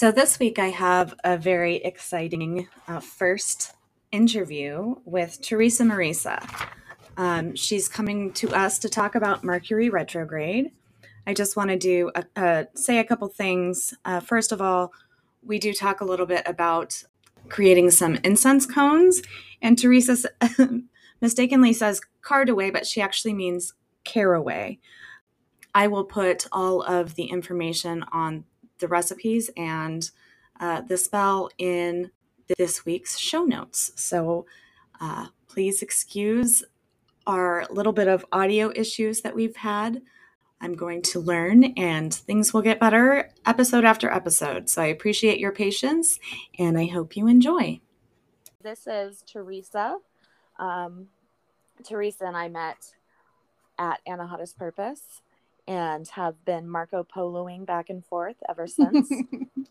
So, this week I have a very exciting uh, first interview with Theresa Mariesa. Um, she's coming to us to talk about Mercury retrograde. I just want to do a, a, say a couple things. Uh, first of all, we do talk a little bit about creating some incense cones, and Theresa mistakenly says card away, but she actually means caraway. I will put all of the information on the recipes and uh, the spell in this week's show notes. So uh, please excuse our little bit of audio issues that we've had. I'm going to learn and things will get better episode after episode. So I appreciate your patience and I hope you enjoy. This is Theresa. Um, Theresa and I met at Anahata's Purpose and have been Marco Poloing back and forth ever since.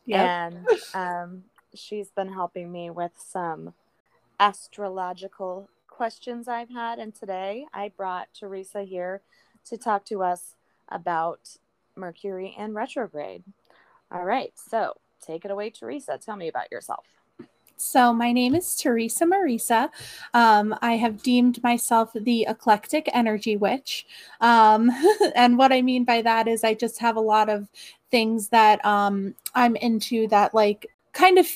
yep. And um, she's been helping me with some astrological questions I've had. And today I brought Theresa here to talk to us about Mercury and retrograde. All right. So take it away, Theresa. Tell me about yourself. So, my name is Theresa Mariesa. Um, I have deemed myself the eclectic energy witch. Um, and what I mean by that is I just have a lot of things that um, I'm into that, like, kind of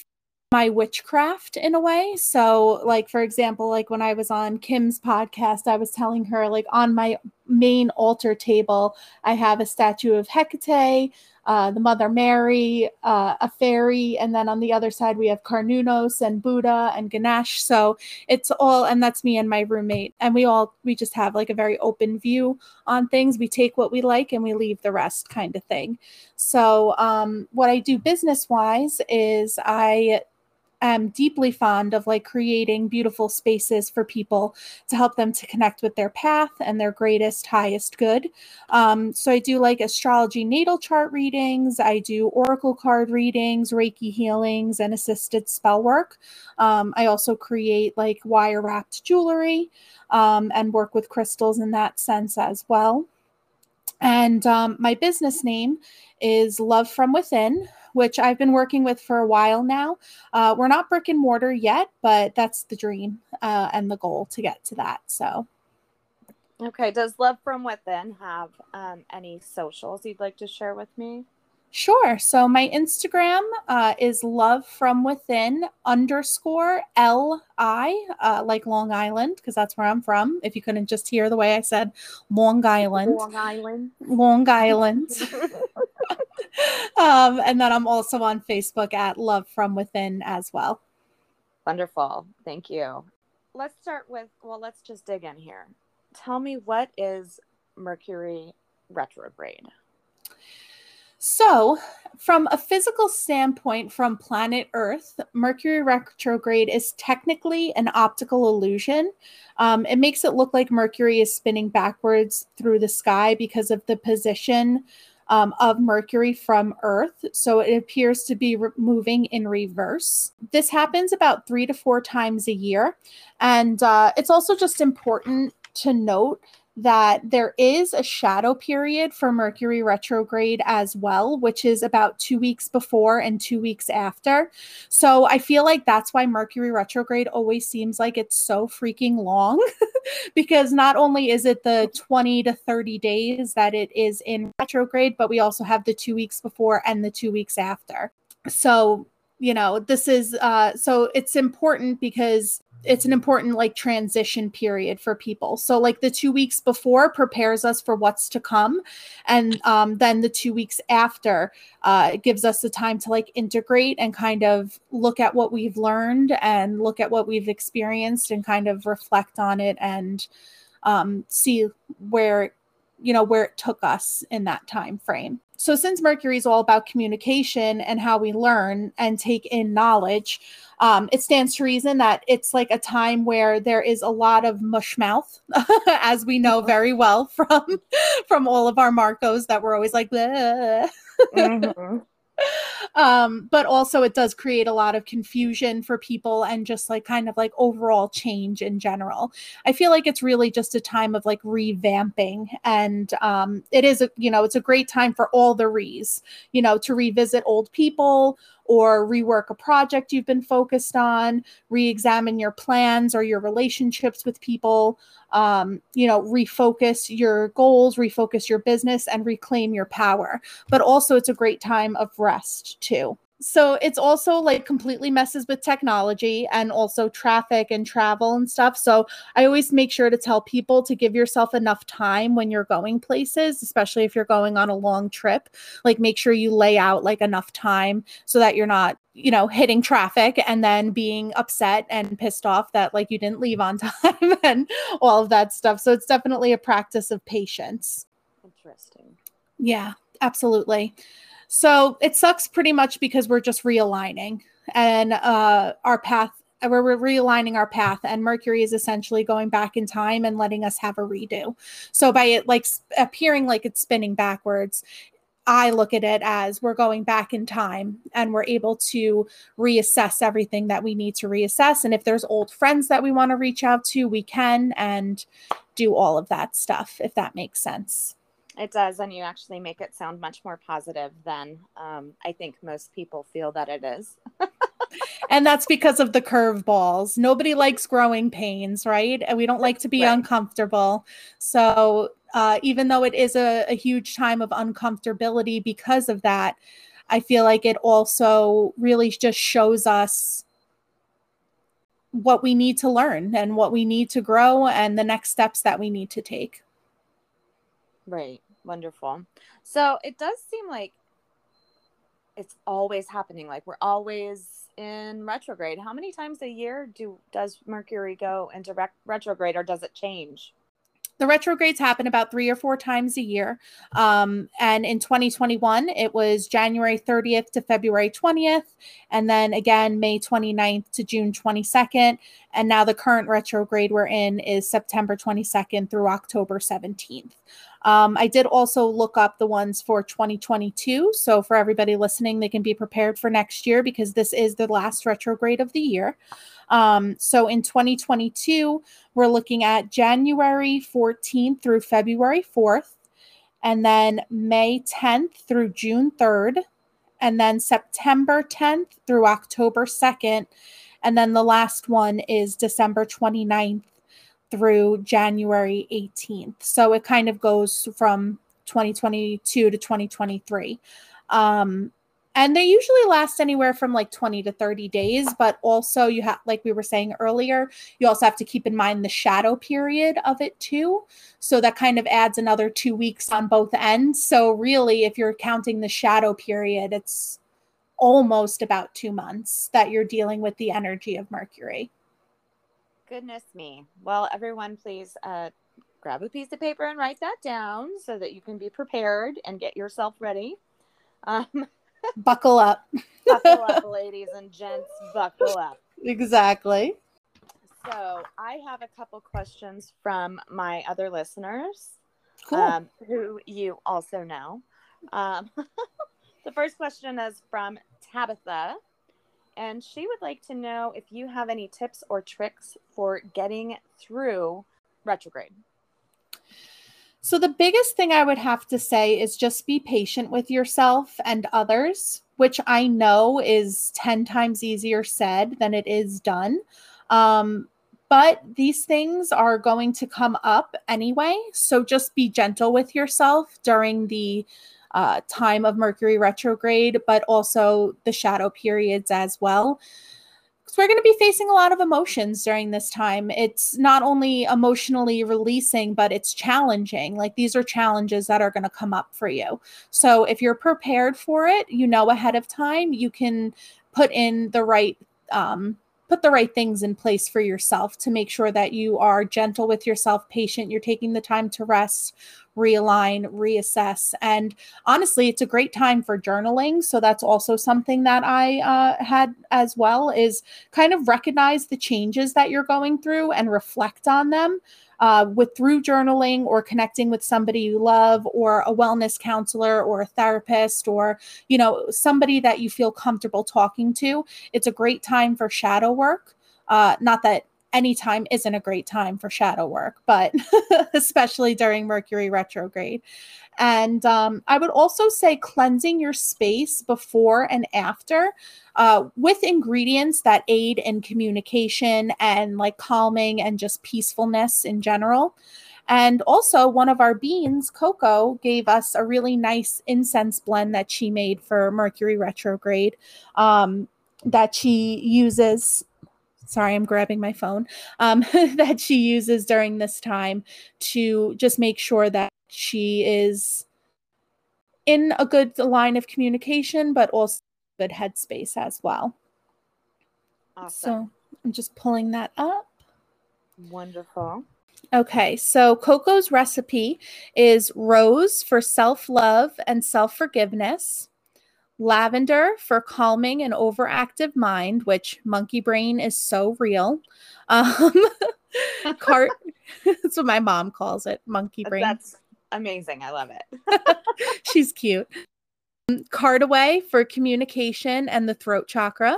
my witchcraft in a way. So, like, for example, like when I was on Kim's podcast, I was telling her, like, on my main altar table, I have a statue of Hecate, uh, the Mother Mary, uh, a fairy, and then on the other side, we have Cernunnos and Buddha and Ganesh. So, it's all, and that's me and my roommate. And we all, we just have like a very open view on things. We take what we like and we leave the rest kind of thing. So, um, what I do business wise is I am deeply fond of like creating beautiful spaces for people to help them to connect with their path and their greatest, highest good. Um, so I do like astrology natal chart readings, I do oracle card readings, Reiki healings, and assisted spell work. Um, I also create like wire wrapped jewelry um, and work with crystals in that sense as well. And um, my business name is Love From Within which I've been working with for a while now. Uh, we're not brick and mortar yet, but that's the dream uh, and the goal to get to that. So. Okay. Does Love From Within have um, any socials you'd like to share with me? Sure. So my Instagram uh, is love from within underscore L I, uh, like Long Island, because that's where I'm from. If you couldn't just hear the way I said Long Island. Long Island. Long Island. um, and then I'm also on Facebook at Love From Within as well. Wonderful. Thank you. Let's start with, well, let's just dig in here. Tell me what is Mercury retrograde? So, from a physical standpoint, from planet Earth, Mercury retrograde is technically an optical illusion. Um, it makes it look like Mercury is spinning backwards through the sky because of the position um, of Mercury from Earth. So it appears to be re- moving in reverse. This happens about three to four times a year. And uh, it's also just important to note that there is a shadow period for Mercury retrograde as well, which is about two weeks before and two weeks after. So I feel like that's why Mercury retrograde always seems like it's so freaking long because not only is it the 20 to 30 days that it is in retrograde, but we also have the two weeks before and the two weeks after. So you know this is uh so it's important because it's an important like transition period for people. So like the two weeks before prepares us for what's to come and um, then the two weeks after uh, gives us the time to like integrate and kind of look at what we've learned and look at what we've experienced and kind of reflect on it and um, see where you know where it took us in that time frame so since mercury is all about communication and how we learn and take in knowledge um, it stands to reason that it's like a time where there is a lot of mush mouth as we know very well from from all of our marcos that were always like mm-hmm. Um, but also it does create a lot of confusion for people and just like kind of like overall change in general. I feel like it's really just a time of like revamping, and um, it is a you know it's a great time for all the rees, you know, to revisit old people or rework a project you've been focused on, re-examine your plans or your relationships with people um, you know, refocus your goals, refocus your business, and reclaim your power. But also, it's a great time of rest too. So it's also like completely messes with technology and also traffic and travel and stuff. So I always make sure to tell people to give yourself enough time when you're going places, especially if you're going on a long trip. Like make sure you lay out like enough time so that you're not you know, hitting traffic and then being upset and pissed off that like you didn't leave on time and all of that stuff. So it's definitely a practice of patience. Interesting. Yeah, absolutely. So it sucks pretty much because we're just realigning and uh our path we're realigning our path and mercury is essentially going back in time and letting us have a redo so by it like appearing like it's spinning backwards I look at it as we're going back in time and we're able to reassess everything that we need to reassess. And if there's old friends that we want to reach out to, we can and do all of that stuff, if that makes sense. It does. And you actually make it sound much more positive than um, I think most people feel that it is. and that's because of the curveballs. Nobody likes growing pains, right? And we don't like to be right. uncomfortable. So uh, even though it is a, a huge time of uncomfortability because of that, I feel like it also really just shows us what we need to learn and what we need to grow and the next steps that we need to take. Right. Wonderful. So it does seem like it's always happening. Like we're always in retrograde. How many times a year do does Mercury go into re- retrograde or does it change? The retrogrades happen about three or four times a year. Um, and in 2021, it was January 30th to February 20th, and then again, May 29th to June 22nd. And now the current retrograde we're in is September 22nd through October 17th. Um, I did also look up the ones for 2022. So for everybody listening, they can be prepared for next year because this is the last retrograde of the year. Um, so in 2022, we're looking at January 14th through February 4th, and then May 10th through June 3rd, and then September 10th through October 2nd. And then the last one is December 29th through January 18th. So it kind of goes from 2022 to 2023. Um, and they usually last anywhere from like 20 to 30 days but also you have like we were saying earlier you also have to keep in mind the shadow period of it too so that kind of adds another two weeks on both ends so really if you're counting the shadow period it's almost about two months that you're dealing with the energy of mercury Goodness me. Well, everyone, please uh, grab a piece of paper and write that down so that you can be prepared and get yourself ready. Um, buckle up. buckle up, ladies and gents. Buckle up. Exactly. So, I have a couple questions from my other listeners cool. um, who you also know. Um, the first question is from Tabitha and she would like to know if you have any tips or tricks for getting through retrograde. So, the biggest thing I would have to say is just be patient with yourself and others, which I know is 10 times easier said than it is done. Um, but these things are going to come up anyway. So, just be gentle with yourself during the uh, time of Mercury retrograde, but also the shadow periods as well. Because we're going to be facing a lot of emotions during this time. It's not only emotionally releasing, but it's challenging. Like these are challenges that are going to come up for you. So if you're prepared for it, you know ahead of time, you can put in the right um, put the right things in place for yourself to make sure that you are gentle with yourself, patient, you're taking the time to rest, realign, reassess. And honestly, it's a great time for journaling. So that's also something that I uh, had as well is kind of recognize the changes that you're going through and reflect on them. Uh, with through journaling or connecting with somebody you love or a wellness counselor or a therapist or you know somebody that you feel comfortable talking to it's a great time for shadow work. Uh, not that any time isn't a great time for shadow work, but especially during Mercury retrograde. And um, I would also say cleansing your space before and after uh, with ingredients that aid in communication and like calming and just peacefulness in general. And also, one of our beans, Coco, gave us a really nice incense blend that she made for Mercury retrograde um, that she uses sorry, I'm grabbing my phone, um, that she uses during this time to just make sure that she is in a good line of communication, but also good headspace as well. Awesome. So I'm just pulling that up. Wonderful. Okay, so Coco's recipe is rose for self love and self forgiveness, lavender for calming an overactive mind, which monkey brain is so real. Um, cart, that's what my mom calls it, monkey brain. That's amazing. I love it. She's cute. Cardaway for communication and the throat chakra.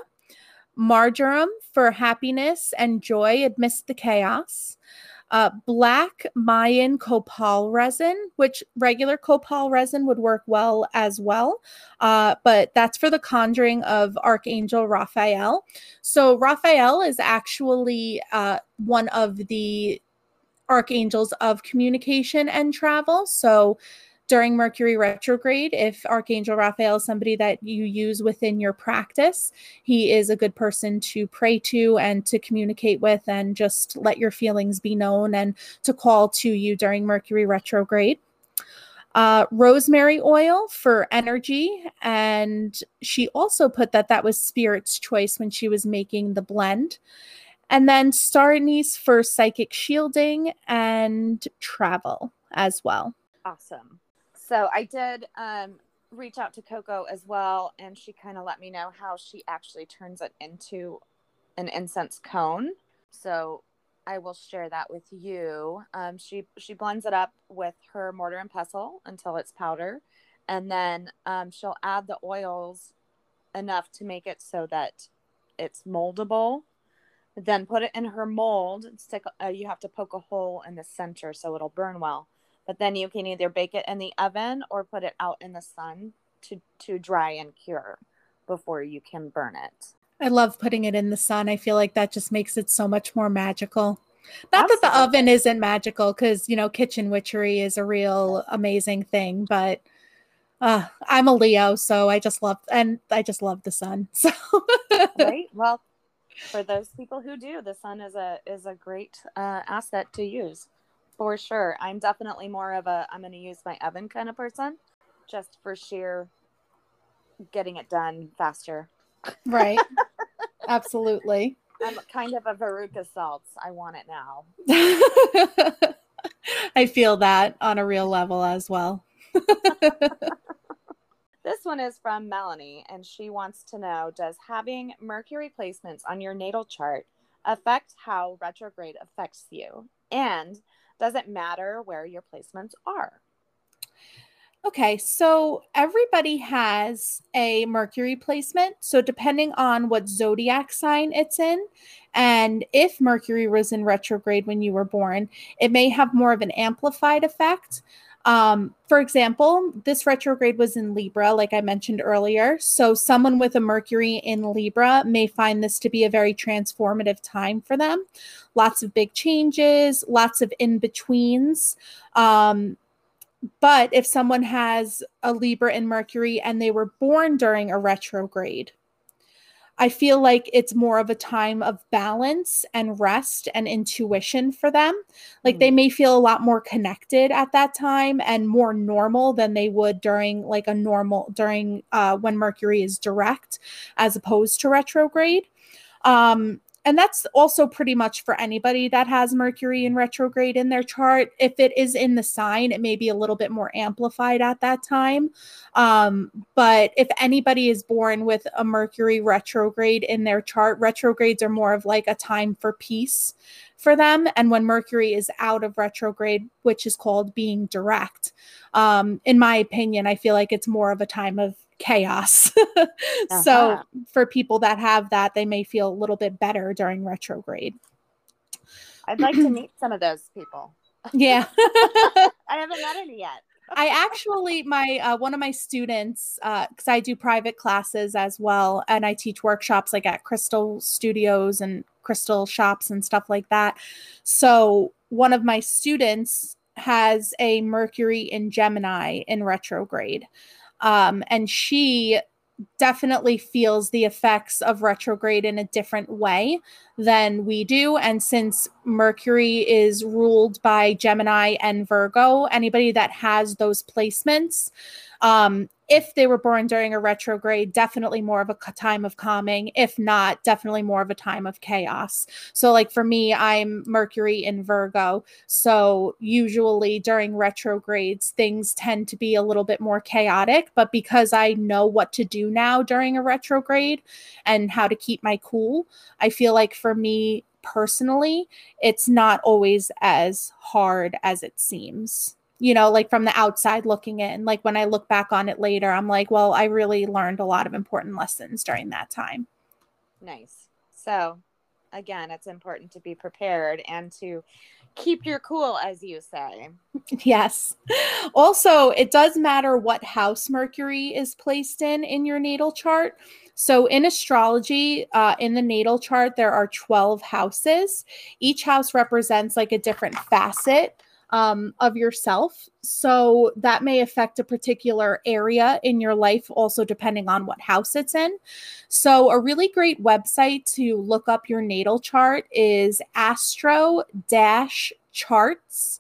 Marjoram for happiness and joy amidst the chaos uh, black Mayan copal resin, which regular copal resin would work well as well. Uh, but that's for the conjuring of Archangel Raphael. So, Raphael is actually uh, one of the archangels of communication and travel. So, during Mercury retrograde, if Archangel Raphael is somebody that you use within your practice, he is a good person to pray to and to communicate with and just let your feelings be known and to call to you during Mercury retrograde. Uh, rosemary oil for energy. And she also put that that was Spirit's choice when she was making the blend. And then star anise for psychic shielding and travel as well. Awesome so I did um, reach out to Coco as well, and she kind of let me know how she actually turns it into an incense cone. So I will share that with you. Um, she she blends it up with her mortar and pestle until it's powder, and then um, she'll add the oils enough to make it so that it's moldable. Then put it in her mold. Stick. Uh, you have to poke a hole in the center so it'll burn well but then you can either bake it in the oven or put it out in the sun to to dry and cure before you can burn it. I love putting it in the sun. I feel like that just makes it so much more magical. Not Absolutely. that the oven isn't magical because, you know, kitchen witchery is a real amazing thing, but uh, I'm a Leo, so I just love and I just love the sun. So right. Well, for those people who do, the sun is a is a great uh, asset to use. For sure. I'm definitely more of a I'm going to use my oven kind of person just for sheer getting it done faster. Right. Absolutely. I'm kind of a Veruca Salts. I want it now. I feel that on a real level as well. this one is from Melanie, and she wants to know Does having Mercury placements on your natal chart affect how retrograde affects you? And doesn't matter where your placements are. Okay, so everybody has a Mercury placement. So, depending on what zodiac sign it's in, and if Mercury was in retrograde when you were born, it may have more of an amplified effect. Um, for example, this retrograde was in Libra, like I mentioned earlier. So, someone with a Mercury in Libra may find this to be a very transformative time for them. Lots of big changes, lots of in betweens. Um, but if someone has a Libra in Mercury and they were born during a retrograde, I feel like it's more of a time of balance and rest and intuition for them. Like mm. they may feel a lot more connected at that time and more normal than they would during like a normal during uh, when Mercury is direct as opposed to retrograde. Um, and that's also pretty much for anybody that has Mercury in retrograde in their chart. If it is in the sign, it may be a little bit more amplified at that time. Um, but if anybody is born with a Mercury retrograde in their chart, retrogrades are more of like a time for peace for them. And when Mercury is out of retrograde, which is called being direct, um, in my opinion, I feel like it's more of a time of chaos. uh-huh. So for people that have that, they may feel a little bit better during retrograde. I'd like to meet some of those people. Yeah. I haven't met any yet. I actually, my uh, one of my students, because uh, I do private classes as well, and I teach workshops like at Crystal Studios and Crystal shops and stuff like that. So one of my students has a Mercury in Gemini in retrograde. Um, and she definitely feels the effects of retrograde in a different way than we do. And since Mercury is ruled by Gemini and Virgo, anybody that has those placements, um, if they were born during a retrograde, definitely more of a time of calming. If not, definitely more of a time of chaos. So, like for me, I'm Mercury in Virgo. So, usually during retrogrades, things tend to be a little bit more chaotic. But because I know what to do now during a retrograde and how to keep my cool, I feel like for me personally, it's not always as hard as it seems you know, like from the outside looking in. Like when I look back on it later, I'm like, well, I really learned a lot of important lessons during that time. Nice. So, again, it's important to be prepared and to keep your cool, as you say. Yes. Also, it does matter what house Mercury is placed in in your natal chart. So, in astrology, uh, in the natal chart, there are 12 houses. Each house represents like a different facet um, of yourself. So that may affect a particular area in your life, also depending on what house it's in. So, a really great website to look up your natal chart is astro charts.com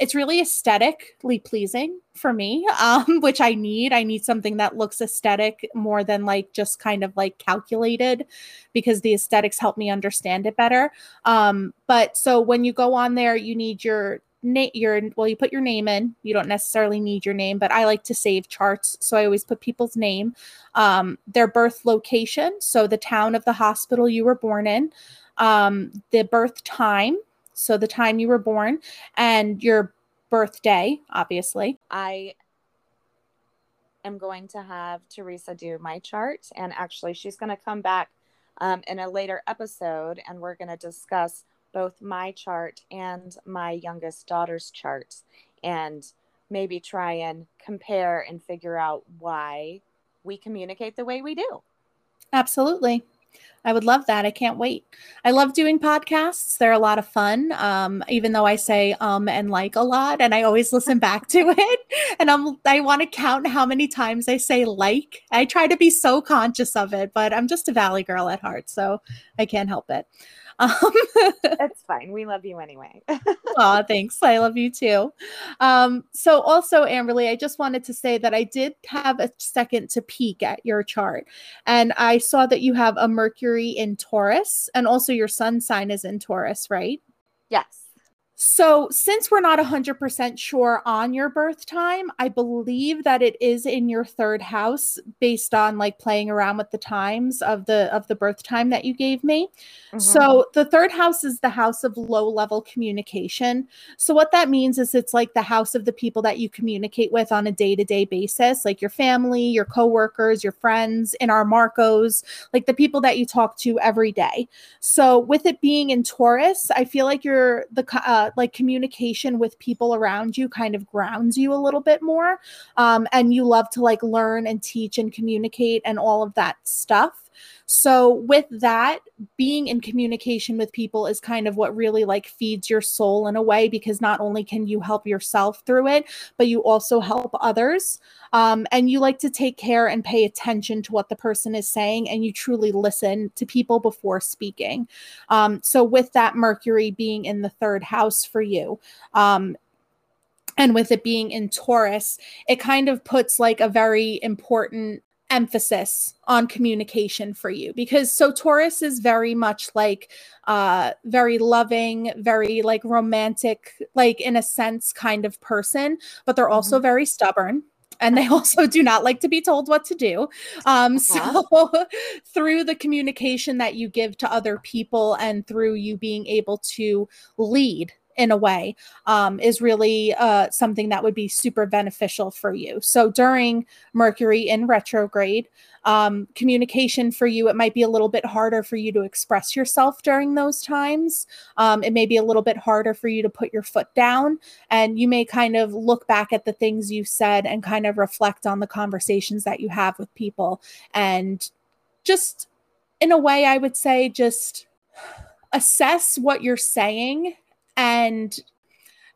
it's really aesthetically pleasing for me um, which i need. I need something that looks aesthetic more than like just kind of like calculated because the aesthetics help me understand it better. Um, but so when you go on there you need your name your well you put your name in. You don't necessarily need your name but i like to save charts so i always put people's name um, their birth location so the town of the hospital you were born in um, the birth time so the time you were born and your birthday, obviously. I am going to have Theresa do my chart, and actually, she's going to come back um, in a later episode, and we're going to discuss both my chart and my youngest daughter's chart, and maybe try and compare and figure out why we communicate the way we do. Absolutely. I would love that. I can't wait. I love doing podcasts. They're a lot of fun. Um, even though I say um and like a lot, and I always listen back to it. And I'm I want to count how many times I say like. I try to be so conscious of it, but I'm just a valley girl at heart, so I can't help it. Um, it's fine. We love you anyway. oh, thanks. I love you too. Um, so also, Amberly, I just wanted to say that I did have a second to peek at your chart, and I saw that you have a Mercury in Taurus, and also your sun sign is in Taurus, right? Yes. So, since we're not 100% sure on your birth time, I believe that it is in your third house based on like playing around with the times of the of the birth time that you gave me. Mm-hmm. So, the third house is the house of low-level communication. So, what that means is it's like the house of the people that you communicate with on a day-to-day basis, like your family, your coworkers, your friends, in our Marcos, like the people that you talk to every day. So, with it being in Taurus, I feel like you're the uh, like communication with people around you kind of grounds you a little bit more um, and you love to like learn and teach and communicate and all of that stuff so with that being in communication with people is kind of what really like feeds your soul in a way because not only can you help yourself through it but you also help others. Um, and you like to take care and pay attention to what the person is saying and you truly listen to people before speaking. Um, so with that mercury being in the third house for you um, and with it being in taurus it kind of puts like a very important emphasis on communication for you because so Taurus is very much like uh very loving, very like romantic, like in a sense kind of person, but they're also mm-hmm. very stubborn and they also do not like to be told what to do. Um, uh-huh. So, through the communication that you give to other people and through you being able to lead in a way um, is really uh, something that would be super beneficial for you. So during Mercury in retrograde, um, communication for you, it might be a little bit harder for you to express yourself during those times. Um, it may be a little bit harder for you to put your foot down, and you may kind of look back at the things you said and kind of reflect on the conversations that you have with people. And just in a way, I would say, just assess what you're saying and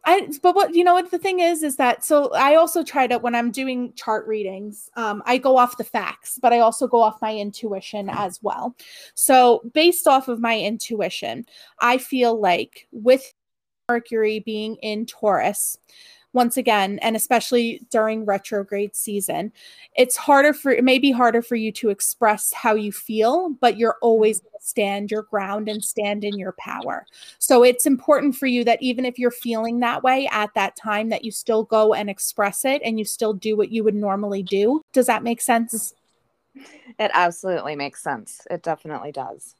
I, but what you know what the thing is is that so I also try to when I'm doing chart readings, um, I go off the facts, but I also go off my intuition as well. So based off of my intuition, I feel like with Mercury being in Taurus, once again, and especially during retrograde season, it's harder for it may be harder for you to express how you feel, but you're always going to stand your ground and stand in your power. So it's important for you that even if you're feeling that way at that time, that you still go and express it and you still do what you would normally do. Does that make sense? It absolutely makes sense. It definitely does.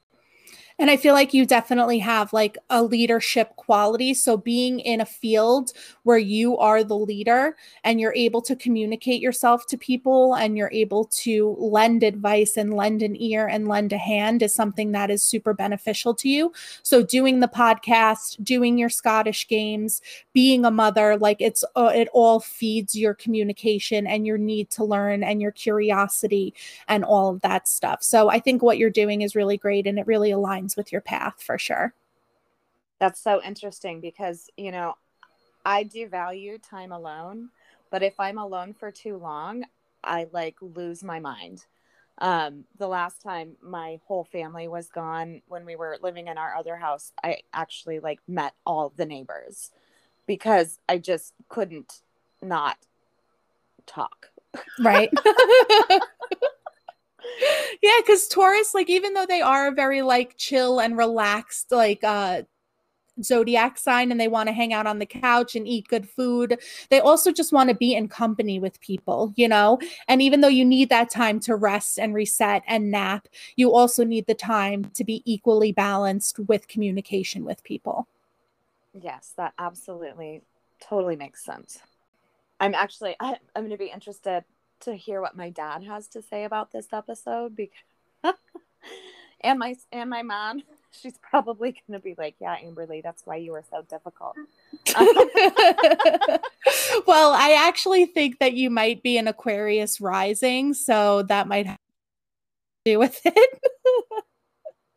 And I feel like you definitely have like a leadership quality. So being in a field where you are the leader and you're able to communicate yourself to people and you're able to lend advice and lend an ear and lend a hand is something that is super beneficial to you. So doing the podcast, doing your Scottish games, being a mother, like it's uh, it all feeds your communication and your need to learn and your curiosity and all of that stuff. So I think what you're doing is really great and it really aligns aligns with your path for sure. That's so interesting because, you know, I do value time alone, but if I'm alone for too long, I like lose my mind. Um, the last time my whole family was gone when we were living in our other house, I actually like met all the neighbors because I just couldn't not talk. Right. yeah, because Taurus, like, even though they are very like chill and relaxed, like uh zodiac sign and they want to hang out on the couch and eat good food. They also just want to be in company with people, you know? And even though you need that time to rest and reset and nap, you also need the time to be equally balanced with communication with people. Yes, that absolutely totally makes sense. I'm actually I, I'm going to be interested to hear what my dad has to say about this episode because and my and my mom she's probably going to be like yeah amberly that's why you were so difficult. Well i actually think that you might be an aquarius rising so that might have to do with it.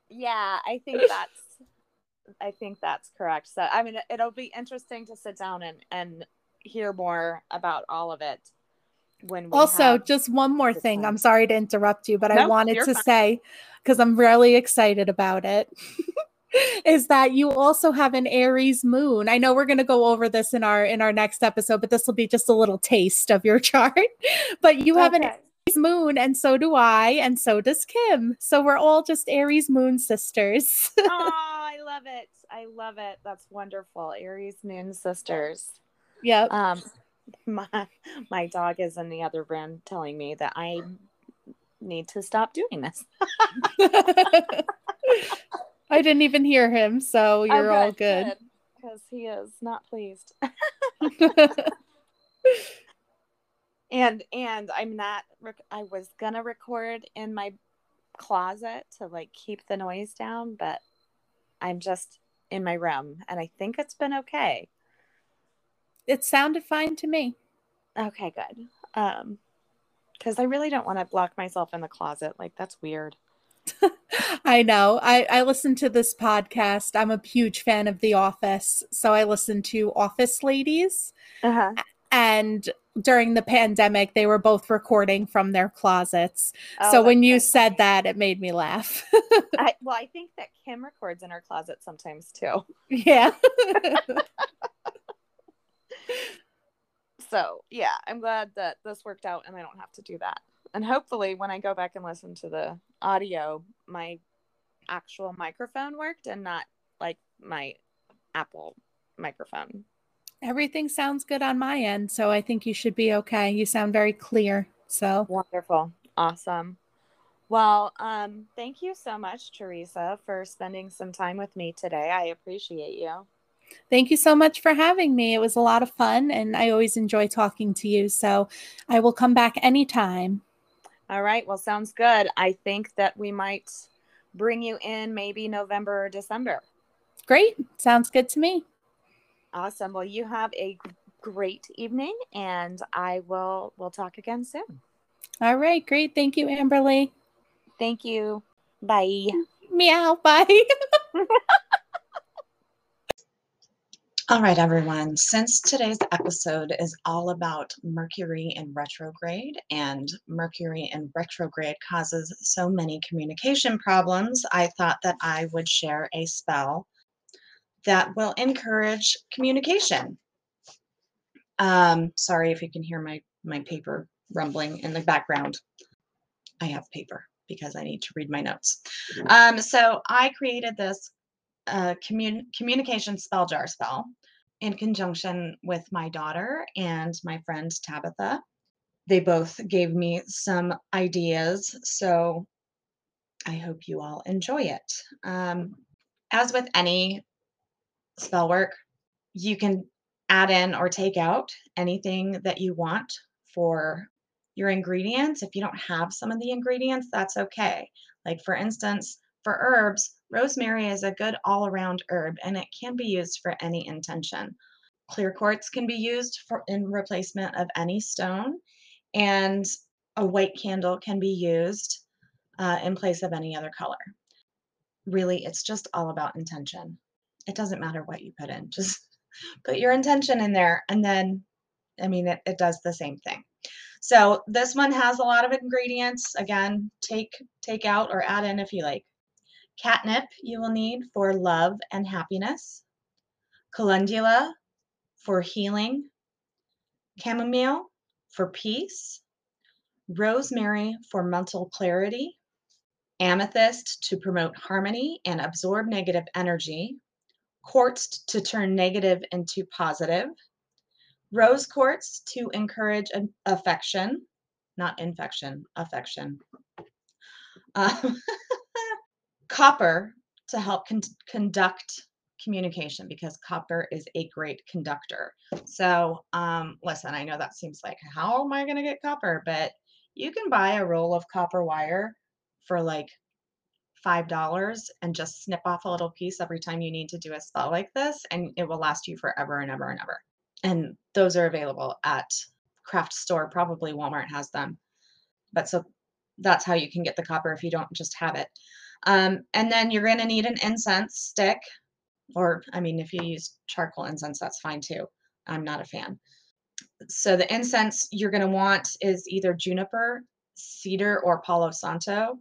Yeah i think that's i think that's correct. So i mean it'll be interesting to sit down and and hear more about all of it when also just one more thing. i'm sorry to interrupt you but i wanted to fine. say because i'm really excited about it is that you also have an aries moon. I know we're going to go over this in our in our next episode but this will be just a little taste of your chart. But you have okay. an aries moon and so do i and so does kim. So we're all just aries moon sisters. Oh i love it. I love it. That's wonderful. Aries moon sisters. Yep. Um my my dog is in the other room telling me that I need to stop doing this. I didn't even hear him, so you're all good. Because he is not pleased. and and I'm not. Rec- I was gonna record in my closet to like keep the noise down, but I'm just in my room, and I think it's been okay it sounded fine to me. Okay, good. Um, because I really don't want to lock myself in the closet. Like that's weird. I know. I I listen to this podcast. I'm a huge fan of The Office, so I listen to Office Ladies. Uh-huh. And during the pandemic, they were both recording from their closets. Oh, so when you said that, it made me laugh. I, well, I think that Kim records in her closet sometimes too. Yeah. so yeah, I'm glad that this worked out and I don't have to do that. and hopefully when I go back and listen to the audio, my actual microphone worked and not like my Apple microphone. Everything sounds good on my end, so I think you should be okay. You sound very clear. So wonderful. Awesome. Well, um, thank you so much, Theresa, for spending some time with me today. I appreciate you. Thank you so much for having me. It was a lot of fun, and I always enjoy talking to you. So I will come back anytime. All right. Well, sounds good. I think that we might bring you in maybe November or December. Great. Sounds good to me. Awesome. Well, you have a great evening and I will we'll talk again soon. All right, great. Thank you, Amberly. Thank you. Bye. Meow. Bye. All right, everyone. Since today's episode is all about Mercury in retrograde, and Mercury in retrograde causes so many communication problems, I thought that I would share a spell that will encourage communication. Um, sorry if you can hear my, my paper rumbling in the background. I have paper because I need to read my notes. Um, so I created this uh, commun- communication spell jar spell in conjunction with my daughter and my friend Tabitha. They both gave me some ideas, so I hope you all enjoy it. Um, as with any spell work, you can add in or take out anything that you want for your ingredients. If you don't have some of the ingredients, that's okay. Like, for instance, for herbs, rosemary is a good all around herb and it can be used for any intention. Clear quartz can be used for in replacement of any stone, and a white candle can be used uh, in place of any other color. Really, it's just all about intention. It doesn't matter what you put in, just put your intention in there, and then, I mean, it, it does the same thing. So this one has a lot of ingredients. Again, take take out or add in if you like. Catnip you will need for love and happiness. Calendula for healing. Chamomile for peace. Rosemary for mental clarity. Amethyst to promote harmony and absorb negative energy. Quartz to turn negative into positive. Rose quartz to encourage affection, not infection, affection. Um, copper to help con- conduct communication because copper is a great conductor. So, um, listen, I know that seems like, how am I going to get copper? But you can buy a roll of copper wire for like $5 and just snip off a little piece every time you need to do a spell like this, and it will last you forever and ever and ever. And those are available at craft store. Probably Walmart has them. But so that's how you can get the copper if you don't just have it. Um, and then you're going to need an incense stick, or I mean, if you use charcoal incense, that's fine too. I'm not a fan. So the incense you're going to want is either juniper, cedar, or palo santo.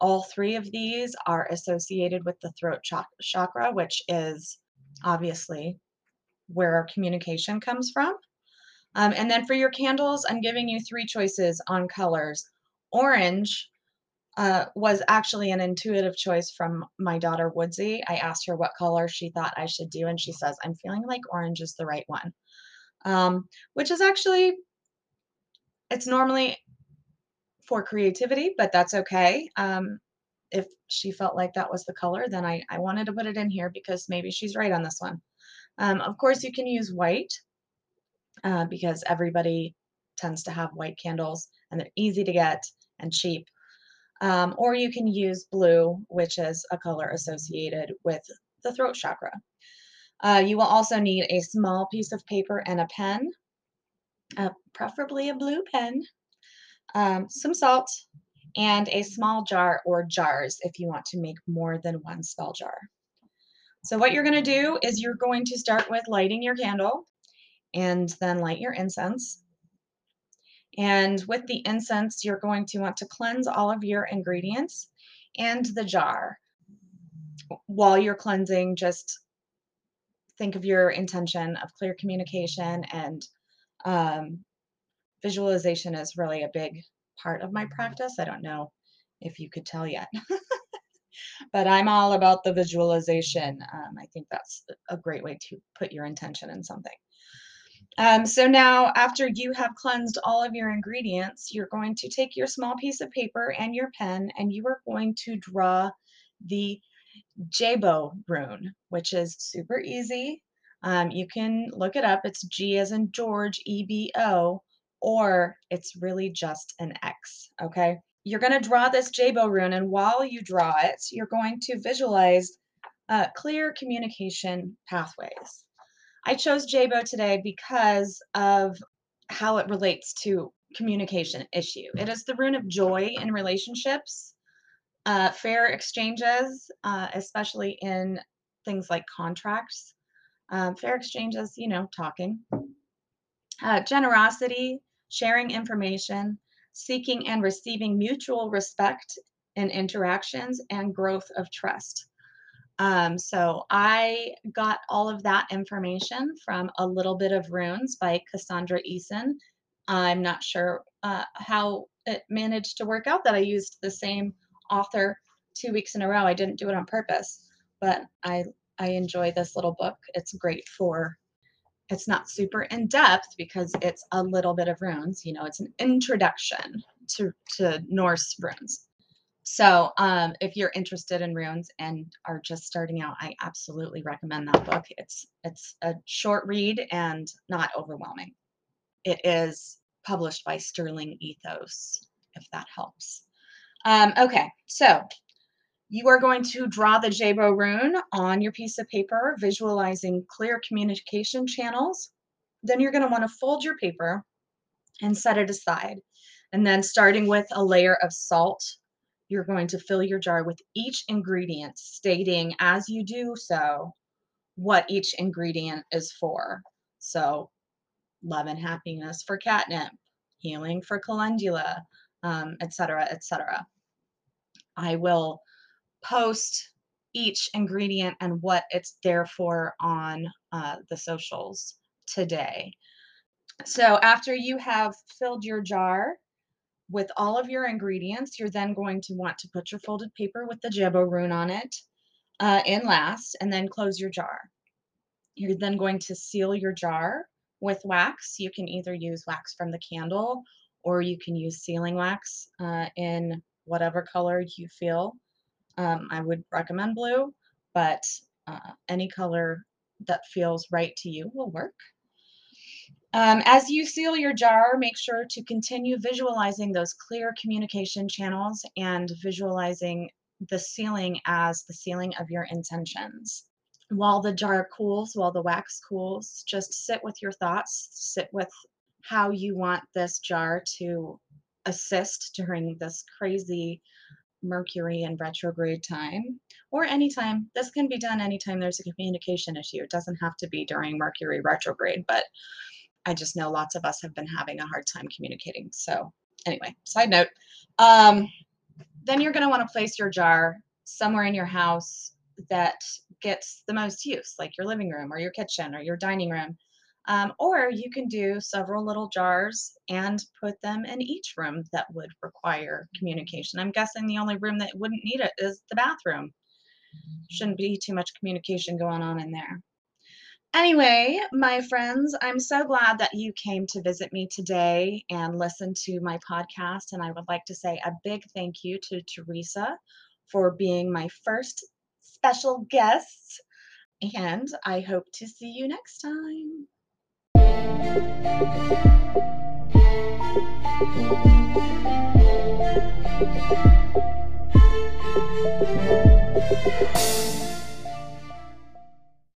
All three of these are associated with the throat chakra, which is obviously where our communication comes from. Um, and then for your candles, I'm giving you three choices on colors. Orange uh, was actually an intuitive choice from my daughter Woodsy. I asked her what color she thought I should do, and she says, I'm feeling like orange is the right one, um, which is actually, it's normally for creativity, but that's okay. Um, if she felt like that was the color, then I, I wanted to put it in here because maybe she's right on this one. Um, of course, you can use white uh, because everybody tends to have white candles and they're easy to get and cheap. Um, or you can use blue, which is a color associated with the throat chakra. Uh, you will also need a small piece of paper and a pen, uh, preferably a blue pen, um, some salt, and a small jar or jars if you want to make more than one spell jar. So what you're going to do is you're going to start with lighting your candle and then light your incense. And with the incense, you're going to want to cleanse all of your ingredients and the jar. While you're cleansing, just think of your intention of clear communication and um, visualization is really a big part of my practice. I don't know if you could tell yet. but I'm all about the visualization. Um, I think that's a great way to put your intention in something. Um, so now after you have cleansed all of your ingredients, you're going to take your small piece of paper and your pen and you are going to draw the Gebo rune, which is super easy. Um, you can look it up. It's G as in George, E B O, or it's really just an X. Okay. You're going to draw this Gebo rune, and while you draw it, you're going to visualize uh, clear communication pathways. I chose Gebo today because of how it relates to communication issue. It is the rune of joy in relationships, uh, fair exchanges, uh, especially in things like contracts. Um, fair exchanges, you know, talking. Uh, generosity, sharing information, seeking and receiving mutual respect in interactions, and growth of trust. Um, so I got all of that information from A Little Bit of Runes by Cassandra Eason. I'm not sure uh, how it managed to work out that I used the same author two weeks in a row. I didn't do it on purpose, but I I enjoy this little book. It's great for it's not super in depth because it's a little bit of runes. You know, it's an introduction to to Norse runes. So, um, if you're interested in runes and are just starting out, I absolutely recommend that book. It's it's a short read and not overwhelming. It is published by Sterling Ethos, if that helps. Um, okay, so you are going to draw the Gebo rune on your piece of paper, visualizing clear communication channels. Then you're going to want to fold your paper and set it aside. And then starting with a layer of salt you're going to fill your jar with each ingredient, stating as you do so what each ingredient is for. So, love and happiness for catnip, healing for calendula, um, etc., etc. I will post each ingredient and what it's there for on uh, the socials today. So after you have filled your jar, with all of your ingredients, you're then going to want to put your folded paper with the Gebo rune on it uh, in last, and then close your jar. You're then going to seal your jar with wax. You can either use wax from the candle or you can use sealing wax uh, in whatever color you feel. Um, I would recommend blue, but uh, any color that feels right to you will work. Um, as you seal your jar, make sure to continue visualizing those clear communication channels and visualizing the sealing as the sealing of your intentions. While the jar cools, while the wax cools, just sit with your thoughts, sit with how you want this jar to assist during this crazy Mercury and retrograde time, or anytime. This can be done anytime there's a communication issue. It doesn't have to be during Mercury retrograde, but I just know lots of us have been having a hard time communicating. So, anyway, side note. Um, then you're going to want to place your jar somewhere in your house that gets the most use, like your living room or your kitchen or your dining room. Um, or you can do several little jars and put them in each room that would require communication. I'm guessing the only room that wouldn't need it is the bathroom. Shouldn't be too much communication going on in there. Anyway, my friends, I'm so glad that you came to visit me today and listen to my podcast. And I would like to say a big thank you to Theresa for being my first special guest. And I hope to see you next time.